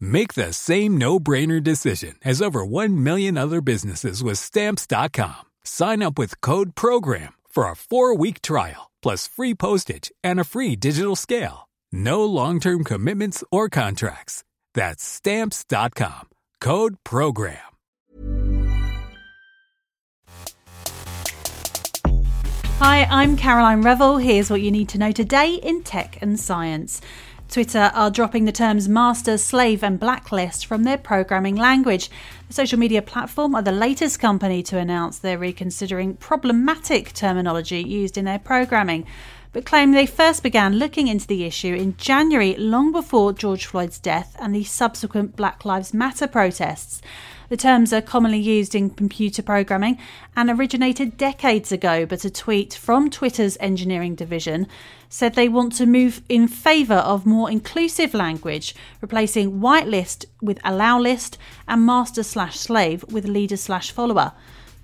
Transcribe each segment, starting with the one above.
Make the same no-brainer decision as over 1 million other businesses with stamps.com. Sign up with code program for a 4-week trial plus free postage and a free digital scale. No long-term commitments or contracts. That's stamps.com. Code program. Hi, I'm Caroline Revel. Here's what you need to know today in tech and science. Twitter are dropping the terms master, slave, and blacklist from their programming language. The social media platform are the latest company to announce they're reconsidering problematic terminology used in their programming, but claim they first began looking into the issue in January, long before George Floyd's death and the subsequent Black Lives Matter protests. The terms are commonly used in computer programming and originated decades ago, but a tweet from Twitter's engineering division said they want to move in favour of more inclusive language, replacing whitelist with allow list and master slash slave with leader slash follower.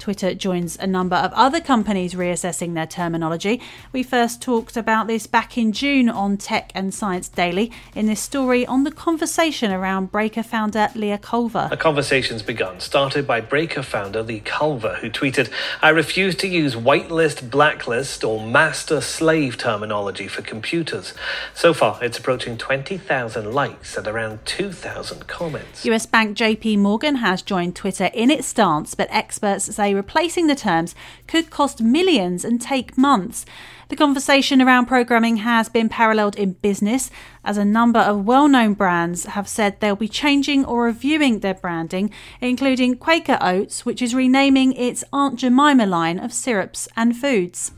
Twitter joins a number of other companies reassessing their terminology. We first talked about this back in June on Tech and Science Daily in this story on the conversation around Breaker founder Leah Culver. A conversation's begun, started by Breaker founder Leah Culver, who tweeted, I refuse to use whitelist, blacklist, or master slave terminology for computers. So far, it's approaching 20,000 likes and around 2,000 comments. US bank JP Morgan has joined Twitter in its stance, but experts say replacing the terms could cost millions and take months. The conversation around programming has been paralleled in business, as a number of well known brands have said they'll be changing or reviewing their branding, including Quaker Oats, which is renaming its Aunt Jemima line of syrups and foods.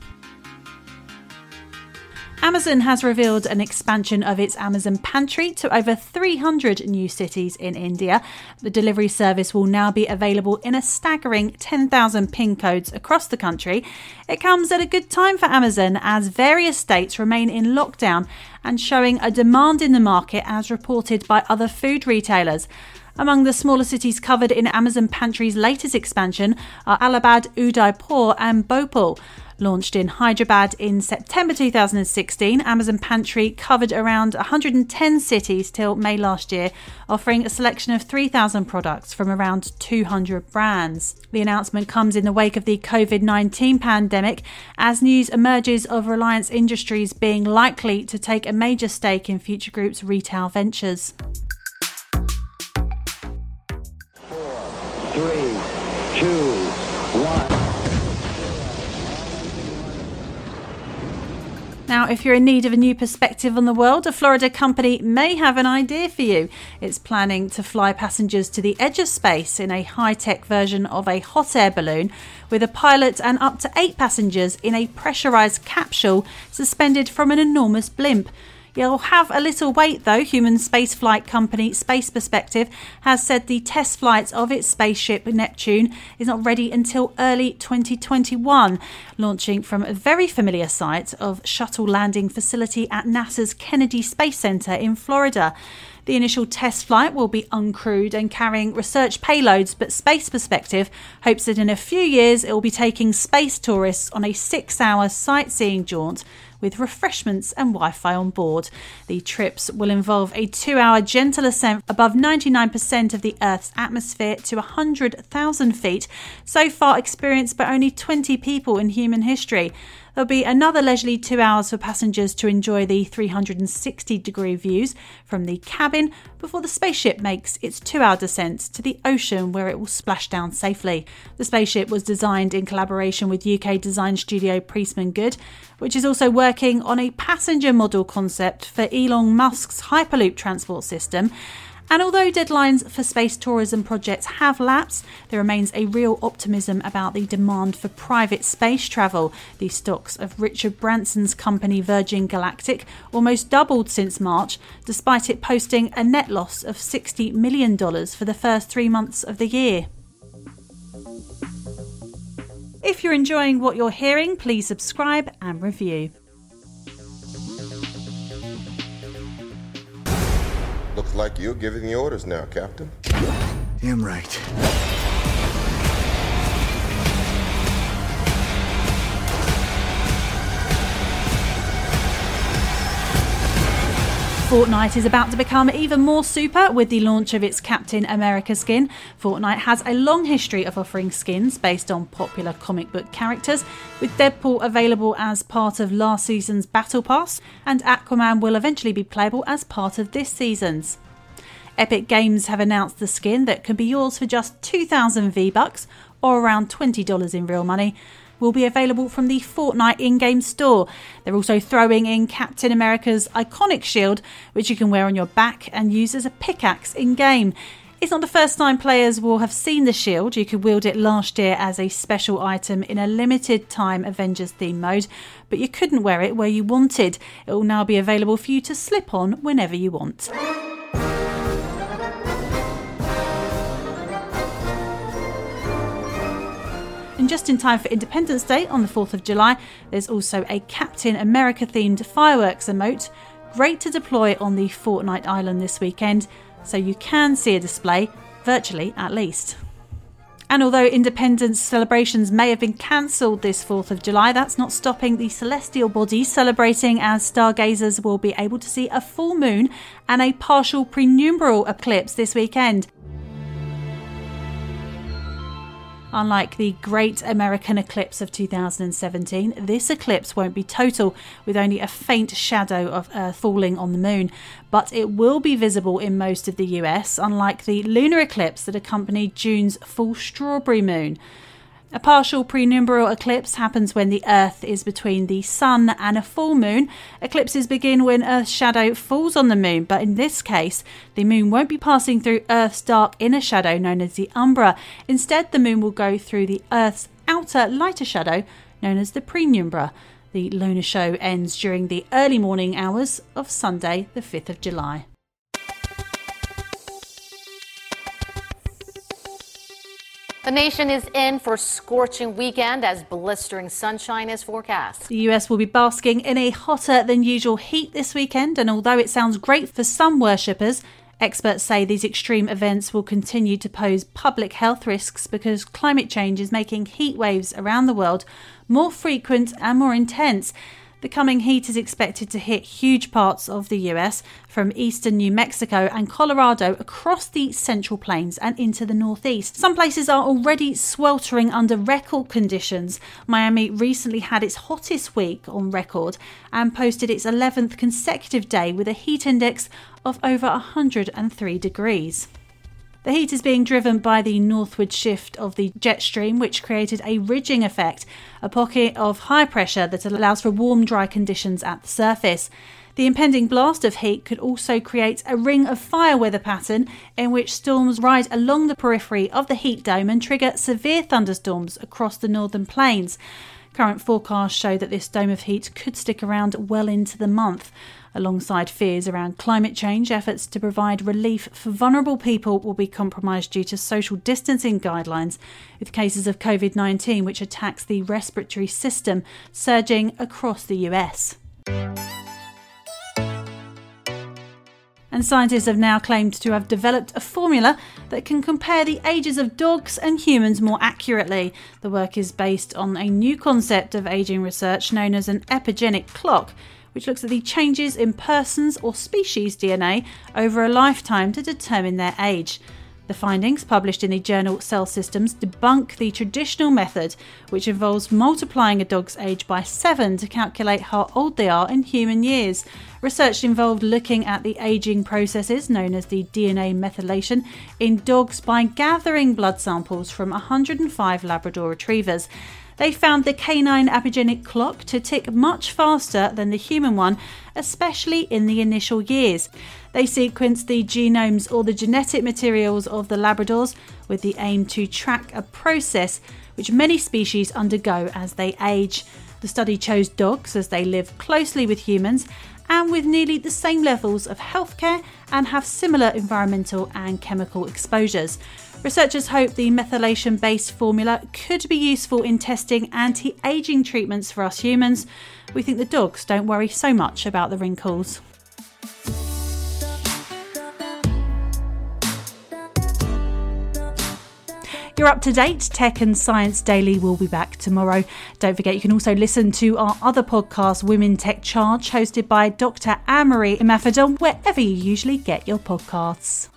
Amazon has revealed an expansion of its Amazon pantry to over 300 new cities in India. The delivery service will now be available in a staggering 10,000 PIN codes across the country. It comes at a good time for Amazon as various states remain in lockdown and showing a demand in the market as reported by other food retailers. Among the smaller cities covered in Amazon Pantry's latest expansion are Allahabad, Udaipur, and Bhopal. Launched in Hyderabad in September 2016, Amazon Pantry covered around 110 cities till May last year, offering a selection of 3,000 products from around 200 brands. The announcement comes in the wake of the COVID 19 pandemic as news emerges of Reliance Industries being likely to take a major stake in Future Group's retail ventures. three, two, Now, if you're in need of a new perspective on the world, a Florida company may have an idea for you. It's planning to fly passengers to the edge of space in a high tech version of a hot air balloon with a pilot and up to eight passengers in a pressurized capsule suspended from an enormous blimp. You'll have a little wait though. Human spaceflight company Space Perspective has said the test flights of its spaceship Neptune is not ready until early 2021, launching from a very familiar site of shuttle landing facility at NASA's Kennedy Space Center in Florida. The initial test flight will be uncrewed and carrying research payloads, but Space Perspective hopes that in a few years it will be taking space tourists on a six hour sightseeing jaunt with refreshments and Wi Fi on board. The trips will involve a two hour gentle ascent above 99% of the Earth's atmosphere to 100,000 feet, so far experienced by only 20 people in human history. There'll be another leisurely two hours for passengers to enjoy the 360 degree views from the cabin before the spaceship makes its two hour descent to the ocean where it will splash down safely. The spaceship was designed in collaboration with UK design studio Priestman Goode, which is also working on a passenger model concept for Elon Musk's Hyperloop transport system. And although deadlines for space tourism projects have lapsed, there remains a real optimism about the demand for private space travel. The stocks of Richard Branson's company Virgin Galactic almost doubled since March, despite it posting a net loss of $60 million for the first three months of the year. If you're enjoying what you're hearing, please subscribe and review. Looks like you're giving the orders now, Captain. Damn right. Fortnite is about to become even more super with the launch of its Captain America skin. Fortnite has a long history of offering skins based on popular comic book characters, with Deadpool available as part of last season's Battle Pass, and Aquaman will eventually be playable as part of this season's. Epic Games have announced the skin that can be yours for just 2,000 V-Bucks or around $20 in real money will be available from the Fortnite in game store. They're also throwing in Captain America's iconic shield, which you can wear on your back and use as a pickaxe in game. It's not the first time players will have seen the shield. You could wield it last year as a special item in a limited time Avengers theme mode, but you couldn't wear it where you wanted. It will now be available for you to slip on whenever you want. Just in time for Independence Day on the 4th of July, there's also a Captain America themed fireworks emote, great to deploy on the Fortnite Island this weekend, so you can see a display, virtually at least. And although independence celebrations may have been cancelled this 4th of July, that's not stopping the celestial bodies celebrating as stargazers will be able to see a full moon and a partial penumbral eclipse this weekend. Unlike the Great American Eclipse of 2017, this eclipse won't be total, with only a faint shadow of Earth falling on the moon, but it will be visible in most of the US, unlike the lunar eclipse that accompanied June's full strawberry moon. A partial penumbral eclipse happens when the Earth is between the Sun and a full moon. Eclipses begin when Earth's shadow falls on the moon, but in this case, the moon won't be passing through Earth's dark inner shadow known as the umbra. Instead, the moon will go through the Earth's outer lighter shadow known as the penumbra. The lunar show ends during the early morning hours of Sunday, the 5th of July. The nation is in for scorching weekend as blistering sunshine is forecast. The US will be basking in a hotter than usual heat this weekend, and although it sounds great for some worshippers, experts say these extreme events will continue to pose public health risks because climate change is making heat waves around the world more frequent and more intense. The coming heat is expected to hit huge parts of the US, from eastern New Mexico and Colorado across the central plains and into the northeast. Some places are already sweltering under record conditions. Miami recently had its hottest week on record and posted its 11th consecutive day with a heat index of over 103 degrees. The heat is being driven by the northward shift of the jet stream, which created a ridging effect, a pocket of high pressure that allows for warm, dry conditions at the surface. The impending blast of heat could also create a ring of fire weather pattern in which storms ride along the periphery of the heat dome and trigger severe thunderstorms across the northern plains. Current forecasts show that this dome of heat could stick around well into the month. Alongside fears around climate change, efforts to provide relief for vulnerable people will be compromised due to social distancing guidelines, with cases of COVID 19, which attacks the respiratory system, surging across the US. And scientists have now claimed to have developed a formula that can compare the ages of dogs and humans more accurately. The work is based on a new concept of aging research known as an epigenetic clock, which looks at the changes in persons or species DNA over a lifetime to determine their age. The findings, published in the journal Cell Systems, debunk the traditional method, which involves multiplying a dog's age by seven to calculate how old they are in human years. Research involved looking at the aging processes, known as the DNA methylation, in dogs by gathering blood samples from 105 Labrador retrievers. They found the canine epigenetic clock to tick much faster than the human one, especially in the initial years. They sequenced the genomes or the genetic materials of the Labradors with the aim to track a process which many species undergo as they age. The study chose dogs as they live closely with humans and with nearly the same levels of healthcare and have similar environmental and chemical exposures. Researchers hope the methylation based formula could be useful in testing anti aging treatments for us humans. We think the dogs don't worry so much about the wrinkles. You're up to date. Tech and Science Daily will be back tomorrow. Don't forget, you can also listen to our other podcast, Women Tech Charge, hosted by Dr. Anne-Marie Imafidon, wherever you usually get your podcasts.